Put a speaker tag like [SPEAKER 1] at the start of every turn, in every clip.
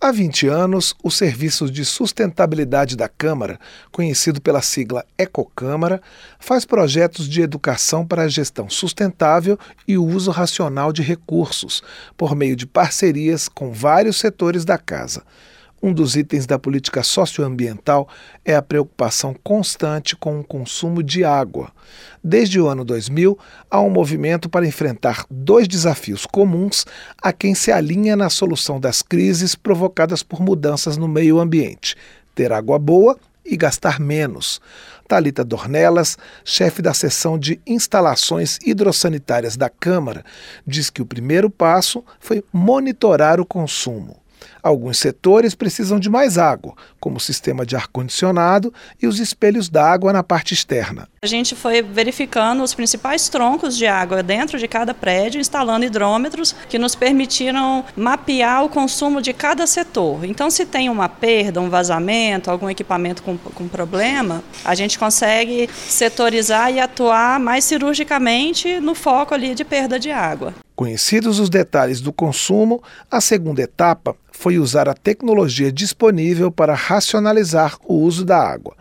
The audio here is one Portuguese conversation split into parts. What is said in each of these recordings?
[SPEAKER 1] Há 20 anos, o Serviço de Sustentabilidade da Câmara, conhecido pela sigla Ecocâmara, faz projetos de educação para a gestão sustentável e o uso racional de recursos, por meio de parcerias com vários setores da casa. Um dos itens da política socioambiental é a preocupação constante com o consumo de água. Desde o ano 2000, há um movimento para enfrentar dois desafios comuns a quem se alinha na solução das crises provocadas por mudanças no meio ambiente: ter água boa e gastar menos. Talita Dornelas, chefe da seção de instalações hidrossanitárias da Câmara, diz que o primeiro passo foi monitorar o consumo. Alguns setores precisam de mais água, como o sistema de ar-condicionado e os espelhos d'água na parte externa.
[SPEAKER 2] A gente foi verificando os principais troncos de água dentro de cada prédio, instalando hidrômetros que nos permitiram mapear o consumo de cada setor. Então, se tem uma perda, um vazamento, algum equipamento com, com problema, a gente consegue setorizar e atuar mais cirurgicamente no foco ali de perda de água.
[SPEAKER 1] Conhecidos os detalhes do consumo, a segunda etapa foi usar a tecnologia disponível para racionalizar o uso da água.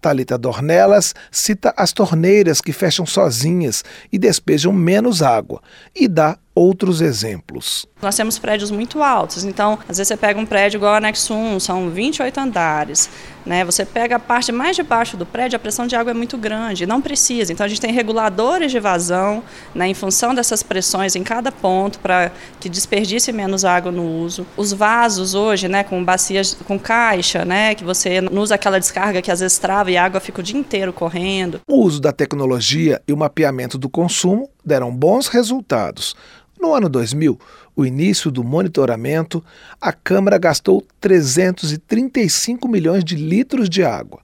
[SPEAKER 1] Talita Dornelas cita as torneiras que fecham sozinhas e despejam menos água e dá outros exemplos.
[SPEAKER 2] Nós temos prédios muito altos, então às vezes você pega um prédio igual a Anexo 1, são 28 andares, né? Você pega a parte mais de baixo do prédio, a pressão de água é muito grande, não precisa. Então a gente tem reguladores de vazão, né, em função dessas pressões em cada ponto para que desperdice menos água no uso. Os vasos hoje, né, com bacias com caixa, né, que você não usa aquela descarga que às vezes trava e a água fica o dia inteiro correndo.
[SPEAKER 1] O uso da tecnologia e o mapeamento do consumo deram bons resultados. No ano 2000, o início do monitoramento, a Câmara gastou 335 milhões de litros de água.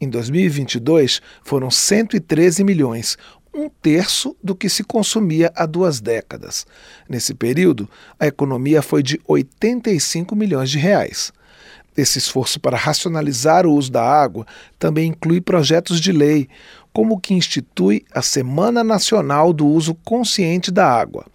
[SPEAKER 1] Em 2022, foram 113 milhões, um terço do que se consumia há duas décadas. Nesse período, a economia foi de 85 milhões de reais. Esse esforço para racionalizar o uso da água também inclui projetos de lei, como o que institui a Semana Nacional do Uso Consciente da Água.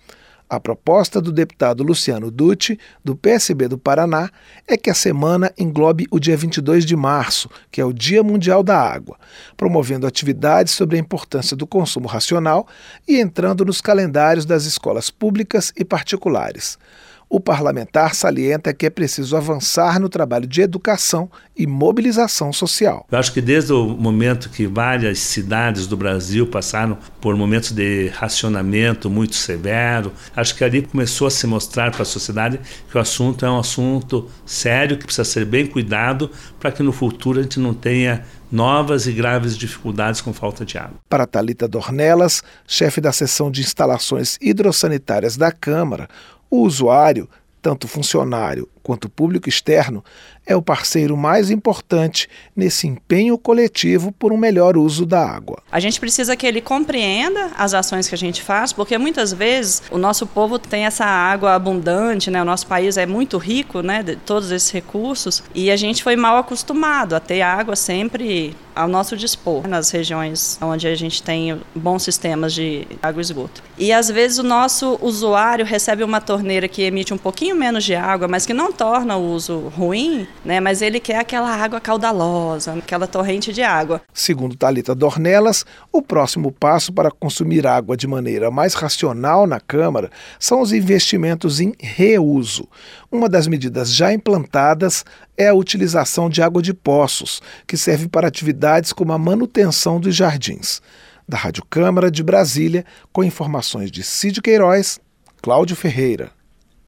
[SPEAKER 1] A proposta do deputado Luciano Dutti, do PSB do Paraná, é que a semana englobe o dia 22 de março, que é o Dia Mundial da Água, promovendo atividades sobre a importância do consumo racional e entrando nos calendários das escolas públicas e particulares o parlamentar salienta que é preciso avançar no trabalho de educação e mobilização social.
[SPEAKER 3] Eu acho que desde o momento que várias cidades do Brasil passaram por momentos de racionamento muito severo, acho que ali começou a se mostrar para a sociedade que o assunto é um assunto sério, que precisa ser bem cuidado para que no futuro a gente não tenha novas e graves dificuldades com falta de água.
[SPEAKER 1] Para Talita Dornelas, chefe da seção de instalações hidrossanitárias da Câmara, o usuário, tanto funcionário quanto público externo, é o parceiro mais importante nesse empenho coletivo por um melhor uso da água.
[SPEAKER 2] A gente precisa que ele compreenda as ações que a gente faz, porque muitas vezes o nosso povo tem essa água abundante, né? O nosso país é muito rico, né, de todos esses recursos, e a gente foi mal acostumado a ter água sempre ao nosso dispor nas regiões onde a gente tem bons sistemas de água e esgoto. E às vezes o nosso usuário recebe uma torneira que emite um pouquinho menos de água, mas que não torna o uso ruim, né? Mas ele quer aquela água caudalosa, aquela torrente de água.
[SPEAKER 1] Segundo Talita Dornelas, o próximo passo para consumir água de maneira mais racional na Câmara são os investimentos em reuso. Uma das medidas já implantadas é a utilização de água de poços, que serve para atividades como a manutenção dos jardins. Da Rádio Câmara de Brasília, com informações de Cid Queiroz, Cláudio Ferreira.